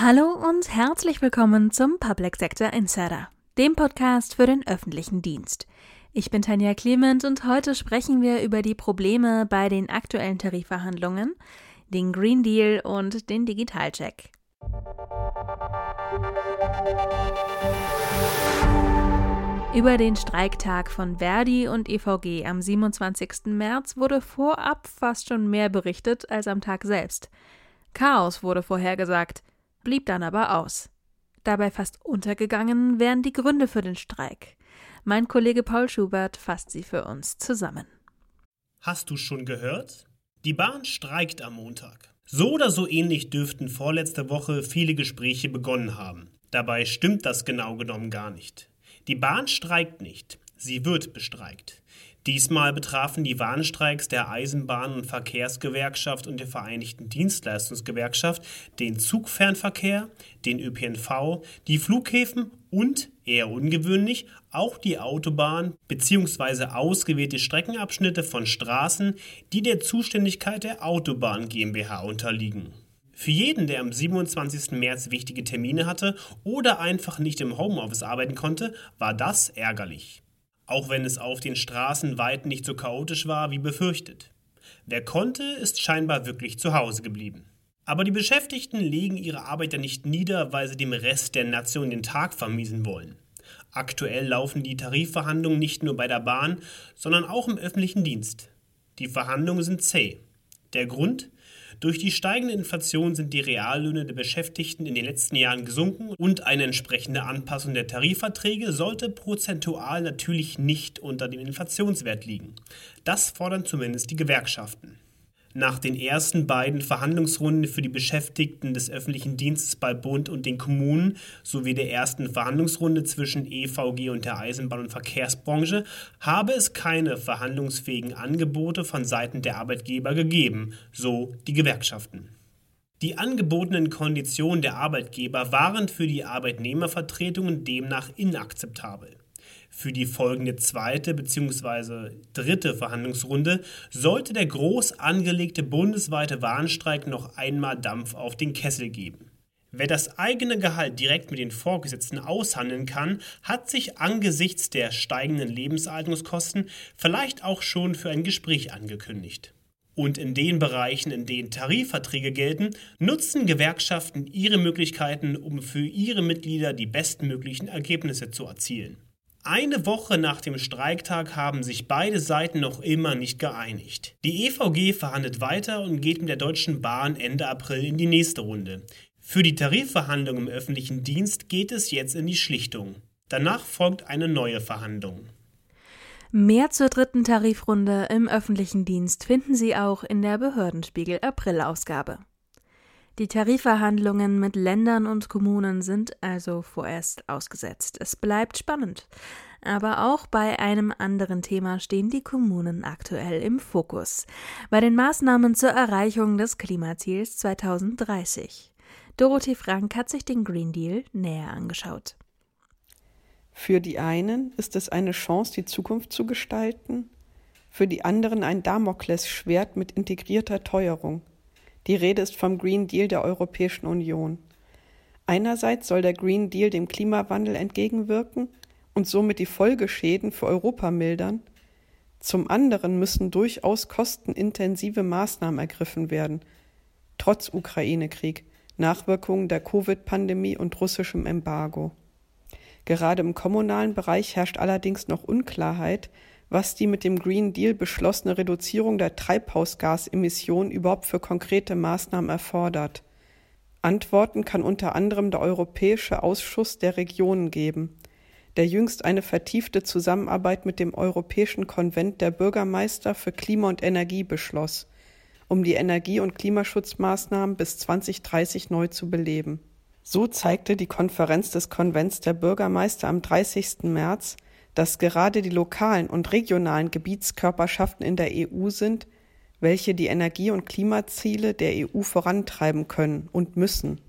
Hallo und herzlich willkommen zum Public Sector Insider, dem Podcast für den öffentlichen Dienst. Ich bin Tanja Clement und heute sprechen wir über die Probleme bei den aktuellen Tarifverhandlungen, den Green Deal und den Digitalcheck. Über den Streiktag von Verdi und EVG am 27. März wurde vorab fast schon mehr berichtet als am Tag selbst. Chaos wurde vorhergesagt blieb dann aber aus. Dabei fast untergegangen wären die Gründe für den Streik. Mein Kollege Paul Schubert fasst sie für uns zusammen. Hast du schon gehört? Die Bahn streikt am Montag. So oder so ähnlich dürften vorletzte Woche viele Gespräche begonnen haben. Dabei stimmt das genau genommen gar nicht. Die Bahn streikt nicht, sie wird bestreikt. Diesmal betrafen die Warnstreiks der Eisenbahn- und Verkehrsgewerkschaft und der Vereinigten Dienstleistungsgewerkschaft den Zugfernverkehr, den ÖPNV, die Flughäfen und, eher ungewöhnlich, auch die Autobahn bzw. ausgewählte Streckenabschnitte von Straßen, die der Zuständigkeit der Autobahn GmbH unterliegen. Für jeden, der am 27. März wichtige Termine hatte oder einfach nicht im Homeoffice arbeiten konnte, war das ärgerlich auch wenn es auf den Straßen weit nicht so chaotisch war wie befürchtet. Wer konnte, ist scheinbar wirklich zu Hause geblieben. Aber die Beschäftigten legen ihre Arbeit ja nicht nieder, weil sie dem Rest der Nation den Tag vermiesen wollen. Aktuell laufen die Tarifverhandlungen nicht nur bei der Bahn, sondern auch im öffentlichen Dienst. Die Verhandlungen sind zäh. Der Grund? Durch die steigende Inflation sind die Reallöhne der Beschäftigten in den letzten Jahren gesunken und eine entsprechende Anpassung der Tarifverträge sollte prozentual natürlich nicht unter dem Inflationswert liegen. Das fordern zumindest die Gewerkschaften. Nach den ersten beiden Verhandlungsrunden für die Beschäftigten des öffentlichen Dienstes bei Bund und den Kommunen sowie der ersten Verhandlungsrunde zwischen EVG und der Eisenbahn- und Verkehrsbranche habe es keine verhandlungsfähigen Angebote von Seiten der Arbeitgeber gegeben, so die Gewerkschaften. Die angebotenen Konditionen der Arbeitgeber waren für die Arbeitnehmervertretungen demnach inakzeptabel. Für die folgende zweite bzw. dritte Verhandlungsrunde sollte der groß angelegte bundesweite Warnstreik noch einmal Dampf auf den Kessel geben. Wer das eigene Gehalt direkt mit den Vorgesetzten aushandeln kann, hat sich angesichts der steigenden Lebenshaltungskosten vielleicht auch schon für ein Gespräch angekündigt. Und in den Bereichen, in denen Tarifverträge gelten, nutzen Gewerkschaften ihre Möglichkeiten, um für ihre Mitglieder die bestmöglichen Ergebnisse zu erzielen. Eine Woche nach dem Streiktag haben sich beide Seiten noch immer nicht geeinigt. Die EVG verhandelt weiter und geht mit der Deutschen Bahn Ende April in die nächste Runde. Für die Tarifverhandlungen im öffentlichen Dienst geht es jetzt in die Schlichtung. Danach folgt eine neue Verhandlung. Mehr zur dritten Tarifrunde im öffentlichen Dienst finden Sie auch in der Behördenspiegel April-Ausgabe. Die Tarifverhandlungen mit Ländern und Kommunen sind also vorerst ausgesetzt. Es bleibt spannend. Aber auch bei einem anderen Thema stehen die Kommunen aktuell im Fokus. Bei den Maßnahmen zur Erreichung des Klimaziels 2030. Dorothee Frank hat sich den Green Deal näher angeschaut. Für die einen ist es eine Chance, die Zukunft zu gestalten, für die anderen ein Damoklesschwert mit integrierter Teuerung. Die Rede ist vom Green Deal der Europäischen Union. Einerseits soll der Green Deal dem Klimawandel entgegenwirken und somit die Folgeschäden für Europa mildern. Zum anderen müssen durchaus kostenintensive Maßnahmen ergriffen werden, trotz Ukraine-Krieg, Nachwirkungen der Covid-Pandemie und russischem Embargo. Gerade im kommunalen Bereich herrscht allerdings noch Unklarheit, was die mit dem Green Deal beschlossene Reduzierung der Treibhausgasemissionen überhaupt für konkrete Maßnahmen erfordert. Antworten kann unter anderem der Europäische Ausschuss der Regionen geben, der jüngst eine vertiefte Zusammenarbeit mit dem Europäischen Konvent der Bürgermeister für Klima und Energie beschloss, um die Energie- und Klimaschutzmaßnahmen bis 2030 neu zu beleben. So zeigte die Konferenz des Konvents der Bürgermeister am 30. März, dass gerade die lokalen und regionalen Gebietskörperschaften in der EU sind, welche die Energie- und Klimaziele der EU vorantreiben können und müssen.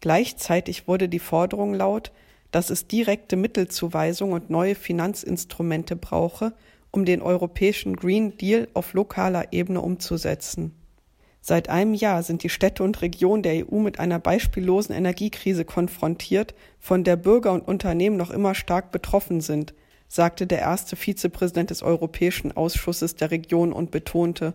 Gleichzeitig wurde die Forderung laut, dass es direkte Mittelzuweisung und neue Finanzinstrumente brauche, um den europäischen Green Deal auf lokaler Ebene umzusetzen. Seit einem Jahr sind die Städte und Regionen der EU mit einer beispiellosen Energiekrise konfrontiert, von der Bürger und Unternehmen noch immer stark betroffen sind, sagte der erste Vizepräsident des Europäischen Ausschusses der Region und betonte,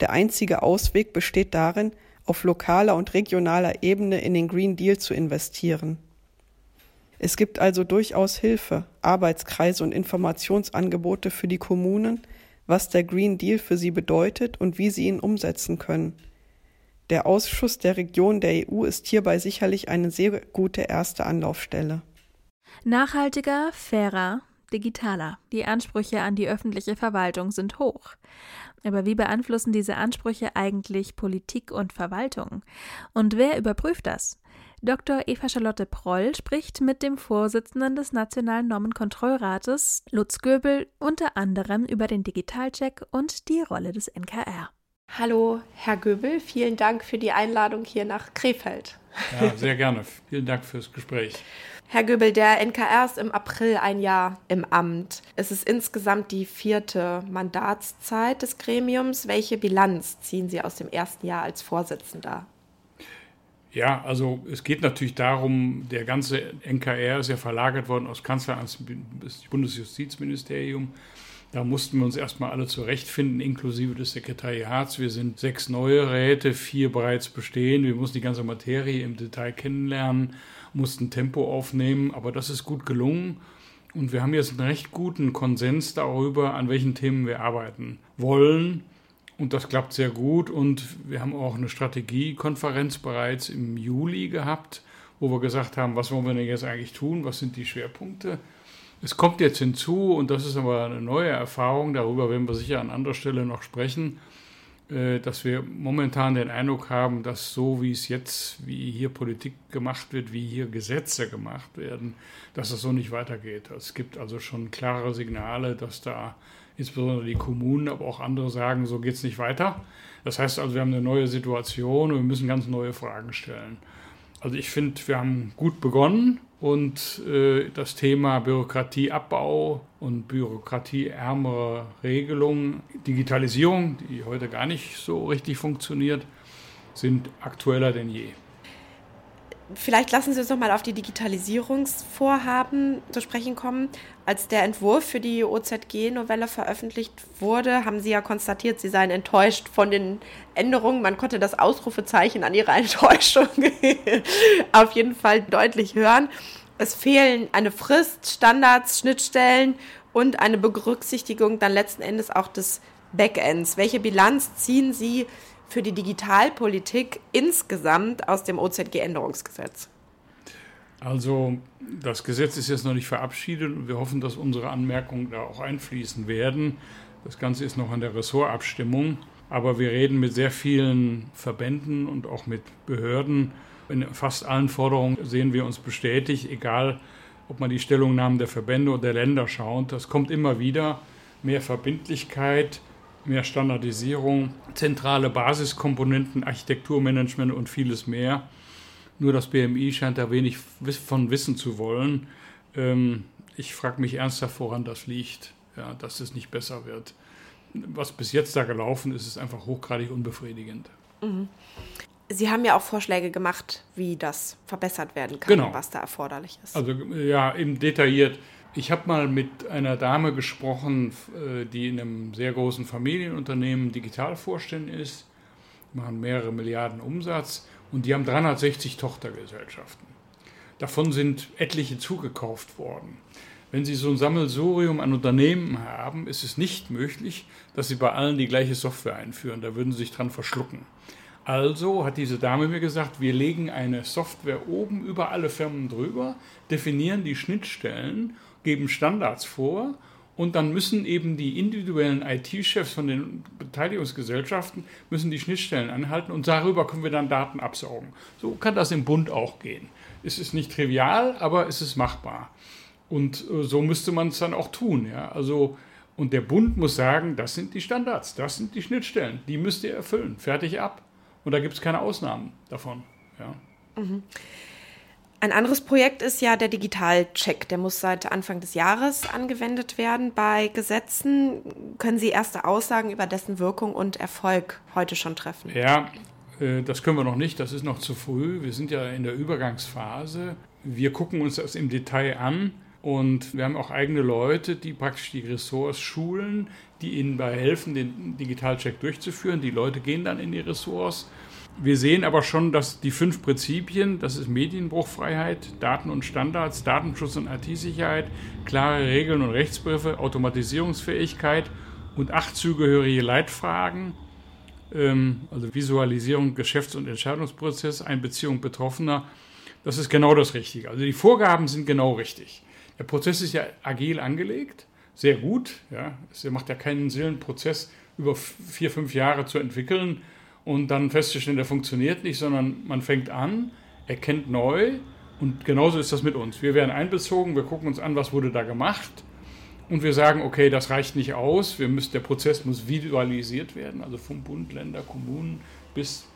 der einzige Ausweg besteht darin, auf lokaler und regionaler Ebene in den Green Deal zu investieren. Es gibt also durchaus Hilfe, Arbeitskreise und Informationsangebote für die Kommunen, was der Green Deal für sie bedeutet und wie sie ihn umsetzen können. Der Ausschuss der Region der EU ist hierbei sicherlich eine sehr gute erste Anlaufstelle. Nachhaltiger, fairer, digitaler. Die Ansprüche an die öffentliche Verwaltung sind hoch. Aber wie beeinflussen diese Ansprüche eigentlich Politik und Verwaltung? Und wer überprüft das? Dr. Eva Charlotte Proll spricht mit dem Vorsitzenden des Nationalen Normenkontrollrates, Lutz Göbel, unter anderem über den Digitalcheck und die Rolle des NKR. Hallo, Herr Göbel, vielen Dank für die Einladung hier nach Krefeld. Ja, sehr gerne. Vielen Dank fürs Gespräch. Herr Göbel, der NKR ist im April ein Jahr im Amt. Es ist insgesamt die vierte Mandatszeit des Gremiums. Welche Bilanz ziehen Sie aus dem ersten Jahr als Vorsitzender? Ja, also es geht natürlich darum, der ganze NKR ist ja verlagert worden aus Kanzleramt ins Bundesjustizministerium. Da mussten wir uns erstmal alle zurechtfinden, inklusive des Sekretariats. Wir sind sechs neue Räte, vier bereits bestehen. Wir mussten die ganze Materie im Detail kennenlernen, mussten Tempo aufnehmen, aber das ist gut gelungen. Und wir haben jetzt einen recht guten Konsens darüber, an welchen Themen wir arbeiten wollen. Und das klappt sehr gut. Und wir haben auch eine Strategiekonferenz bereits im Juli gehabt, wo wir gesagt haben, was wollen wir denn jetzt eigentlich tun? Was sind die Schwerpunkte? Es kommt jetzt hinzu, und das ist aber eine neue Erfahrung, darüber werden wir sicher an anderer Stelle noch sprechen, dass wir momentan den Eindruck haben, dass so wie es jetzt, wie hier Politik gemacht wird, wie hier Gesetze gemacht werden, dass es so nicht weitergeht. Es gibt also schon klare Signale, dass da insbesondere die Kommunen, aber auch andere sagen, so geht es nicht weiter. Das heißt also, wir haben eine neue Situation und wir müssen ganz neue Fragen stellen. Also ich finde, wir haben gut begonnen und äh, das Thema Bürokratieabbau und bürokratieärmere Regelungen, Digitalisierung, die heute gar nicht so richtig funktioniert, sind aktueller denn je. Vielleicht lassen Sie uns noch mal auf die Digitalisierungsvorhaben zu sprechen kommen. Als der Entwurf für die OZG-Novelle veröffentlicht wurde, haben Sie ja konstatiert, Sie seien enttäuscht von den Änderungen. Man konnte das Ausrufezeichen an Ihrer Enttäuschung auf jeden Fall deutlich hören. Es fehlen eine Frist, Standards, Schnittstellen und eine Berücksichtigung dann letzten Endes auch des Backends. Welche Bilanz ziehen Sie für die Digitalpolitik insgesamt aus dem OZG-Änderungsgesetz? Also das Gesetz ist jetzt noch nicht verabschiedet und wir hoffen, dass unsere Anmerkungen da auch einfließen werden. Das Ganze ist noch an der Ressortabstimmung, aber wir reden mit sehr vielen Verbänden und auch mit Behörden. In fast allen Forderungen sehen wir uns bestätigt, egal ob man die Stellungnahmen der Verbände oder der Länder schaut. Das kommt immer wieder. Mehr Verbindlichkeit, mehr Standardisierung, zentrale Basiskomponenten, Architekturmanagement und vieles mehr. Nur das BMI scheint da wenig von wissen zu wollen. Ähm, ich frage mich ernsthaft, woran das liegt, ja, dass es nicht besser wird. Was bis jetzt da gelaufen ist, ist einfach hochgradig unbefriedigend. Mhm. Sie haben ja auch Vorschläge gemacht, wie das verbessert werden kann, genau. was da erforderlich ist. Also ja, eben detailliert. Ich habe mal mit einer Dame gesprochen, äh, die in einem sehr großen Familienunternehmen Digitalvorständin ist, machen mehrere Milliarden Umsatz und die haben 360 Tochtergesellschaften. Davon sind etliche zugekauft worden. Wenn Sie so ein Sammelsurium an Unternehmen haben, ist es nicht möglich, dass Sie bei allen die gleiche Software einführen. Da würden Sie sich dran verschlucken. Also hat diese Dame mir gesagt, wir legen eine Software oben über alle Firmen drüber, definieren die Schnittstellen geben Standards vor und dann müssen eben die individuellen IT-Chefs von den Beteiligungsgesellschaften müssen die Schnittstellen anhalten und darüber können wir dann Daten absaugen. So kann das im Bund auch gehen. Es ist nicht trivial, aber es ist machbar. Und äh, so müsste man es dann auch tun. Ja? Also, und der Bund muss sagen, das sind die Standards, das sind die Schnittstellen, die müsst ihr erfüllen. Fertig ab. Und da gibt es keine Ausnahmen davon. Ja. Mhm. Ein anderes Projekt ist ja der Digitalcheck. Der muss seit Anfang des Jahres angewendet werden bei Gesetzen. Können Sie erste Aussagen über dessen Wirkung und Erfolg heute schon treffen? Ja, äh, das können wir noch nicht. Das ist noch zu früh. Wir sind ja in der Übergangsphase. Wir gucken uns das im Detail an. Und wir haben auch eigene Leute, die praktisch die Ressorts schulen, die ihnen bei helfen, den Digitalcheck durchzuführen. Die Leute gehen dann in die Ressorts wir sehen aber schon, dass die fünf Prinzipien, das ist Medienbruchfreiheit, Daten und Standards, Datenschutz und IT-Sicherheit, klare Regeln und Rechtsbegriffe, Automatisierungsfähigkeit und acht zugehörige Leitfragen, ähm, also Visualisierung, Geschäfts- und Entscheidungsprozess, Einbeziehung Betroffener, das ist genau das Richtige. Also die Vorgaben sind genau richtig. Der Prozess ist ja agil angelegt, sehr gut. Ja. Es macht ja keinen Sinn, einen Prozess über vier, fünf Jahre zu entwickeln und dann festzustellen, der funktioniert nicht, sondern man fängt an, erkennt neu und genauso ist das mit uns. Wir werden einbezogen, wir gucken uns an, was wurde da gemacht und wir sagen, okay, das reicht nicht aus, wir müssen, der Prozess muss visualisiert werden, also vom Bund, Länder, Kommunen bis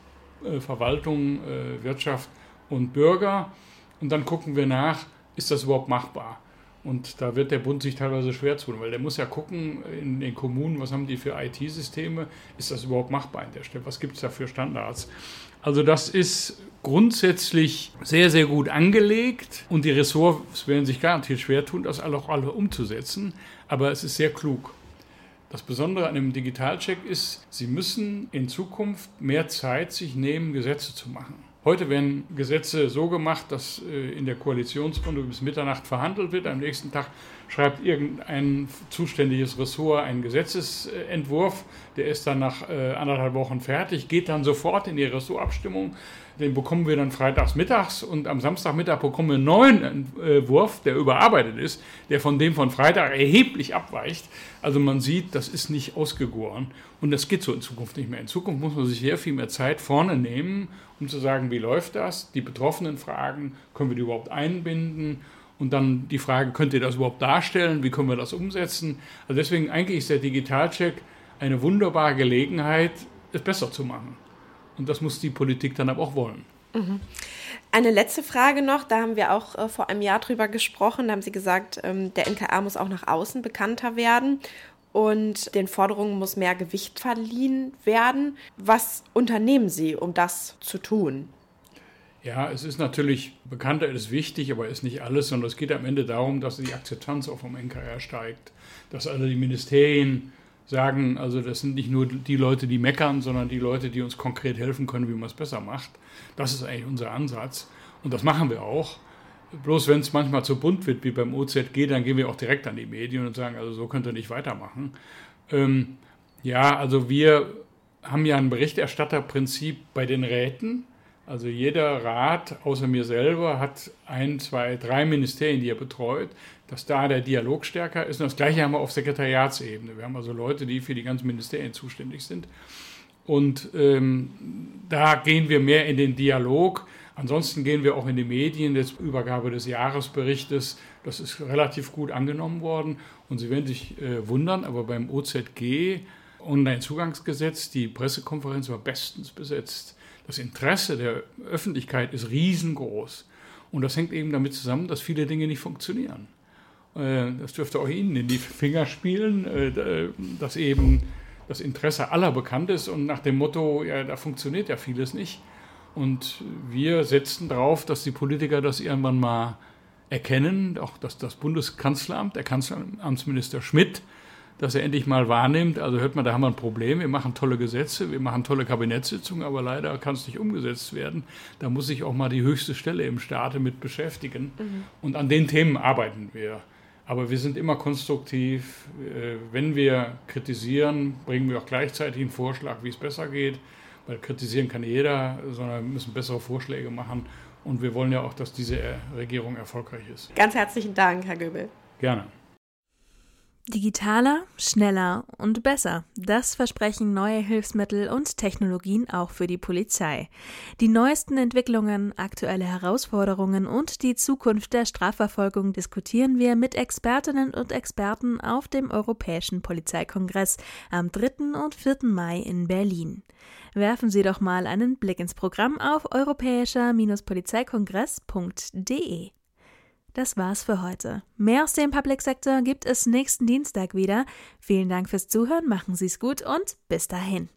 äh, Verwaltung, äh, Wirtschaft und Bürger und dann gucken wir nach, ist das überhaupt machbar? Und da wird der Bund sich teilweise schwer tun, weil der muss ja gucken in den Kommunen, was haben die für IT-Systeme, ist das überhaupt machbar an der Stelle, was gibt es da für Standards. Also das ist grundsätzlich sehr, sehr gut angelegt und die Ressorts werden sich garantiert schwer tun, das auch alle umzusetzen, aber es ist sehr klug. Das Besondere an dem Digitalcheck ist, Sie müssen in Zukunft mehr Zeit sich nehmen, Gesetze zu machen. Heute werden Gesetze so gemacht, dass äh, in der Koalitionsrunde bis Mitternacht verhandelt wird. Am nächsten Tag schreibt irgendein zuständiges Ressort einen Gesetzesentwurf. Der ist dann nach äh, anderthalb Wochen fertig, geht dann sofort in die Ressortabstimmung. Den bekommen wir dann freitags mittags und am Samstagmittag bekommen wir einen neuen Entwurf, der überarbeitet ist, der von dem von Freitag erheblich abweicht. Also man sieht, das ist nicht ausgegoren und das geht so in Zukunft nicht mehr. In Zukunft muss man sich sehr viel mehr Zeit vorne nehmen, um zu sagen, wie läuft das? Die betroffenen Fragen, können wir die überhaupt einbinden? Und dann die Frage, könnt ihr das überhaupt darstellen? Wie können wir das umsetzen? Also deswegen eigentlich ist der Digitalcheck eine wunderbare Gelegenheit, es besser zu machen. Und das muss die Politik dann aber auch wollen. Mhm. Eine letzte Frage noch, da haben wir auch äh, vor einem Jahr drüber gesprochen, da haben Sie gesagt, ähm, der NKA muss auch nach außen bekannter werden und den Forderungen muss mehr Gewicht verliehen werden. Was unternehmen Sie, um das zu tun? Ja, es ist natürlich, bekannter ist wichtig, aber ist nicht alles, sondern es geht am Ende darum, dass die Akzeptanz auch vom NKR steigt, dass alle die Ministerien sagen, also das sind nicht nur die Leute, die meckern, sondern die Leute, die uns konkret helfen können, wie man es besser macht. Das ist eigentlich unser Ansatz und das machen wir auch. Bloß wenn es manchmal zu bunt wird, wie beim OZG, dann gehen wir auch direkt an die Medien und sagen, also so könnt ihr nicht weitermachen. Ähm, ja, also wir haben ja ein Berichterstatterprinzip bei den Räten. Also jeder Rat, außer mir selber, hat ein, zwei, drei Ministerien, die er betreut, dass da der Dialog stärker ist. Und das Gleiche haben wir auf Sekretariatsebene. Wir haben also Leute, die für die ganzen Ministerien zuständig sind. Und ähm, da gehen wir mehr in den Dialog. Ansonsten gehen wir auch in die Medien, jetzt Übergabe des Jahresberichtes. Das ist relativ gut angenommen worden. Und Sie werden sich äh, wundern, aber beim OZG Online-Zugangsgesetz, die Pressekonferenz war bestens besetzt. Das Interesse der Öffentlichkeit ist riesengroß. Und das hängt eben damit zusammen, dass viele Dinge nicht funktionieren. Äh, das dürfte auch Ihnen in die Finger spielen, äh, dass eben das Interesse aller bekannt ist und nach dem Motto, ja, da funktioniert ja vieles nicht. Und wir setzen darauf, dass die Politiker das irgendwann mal erkennen, auch dass das Bundeskanzleramt, der Kanzleramtsminister Schmidt, dass er endlich mal wahrnimmt, also hört man, da haben wir ein Problem, wir machen tolle Gesetze, wir machen tolle Kabinettssitzungen, aber leider kann es nicht umgesetzt werden. Da muss sich auch mal die höchste Stelle im Staate mit beschäftigen. Mhm. Und an den Themen arbeiten wir. Aber wir sind immer konstruktiv. Äh, wenn wir kritisieren, bringen wir auch gleichzeitig einen Vorschlag, wie es besser geht weil kritisieren kann jeder, sondern wir müssen bessere Vorschläge machen. Und wir wollen ja auch, dass diese Regierung erfolgreich ist. Ganz herzlichen Dank, Herr Göbel. Gerne. Digitaler, schneller und besser. Das versprechen neue Hilfsmittel und Technologien auch für die Polizei. Die neuesten Entwicklungen, aktuelle Herausforderungen und die Zukunft der Strafverfolgung diskutieren wir mit Expertinnen und Experten auf dem Europäischen Polizeikongress am 3. und 4. Mai in Berlin. Werfen Sie doch mal einen Blick ins Programm auf europäischer-polizeikongress.de. Das war's für heute. Mehr aus dem Public Sector gibt es nächsten Dienstag wieder. Vielen Dank fürs Zuhören, machen Sie's gut und bis dahin.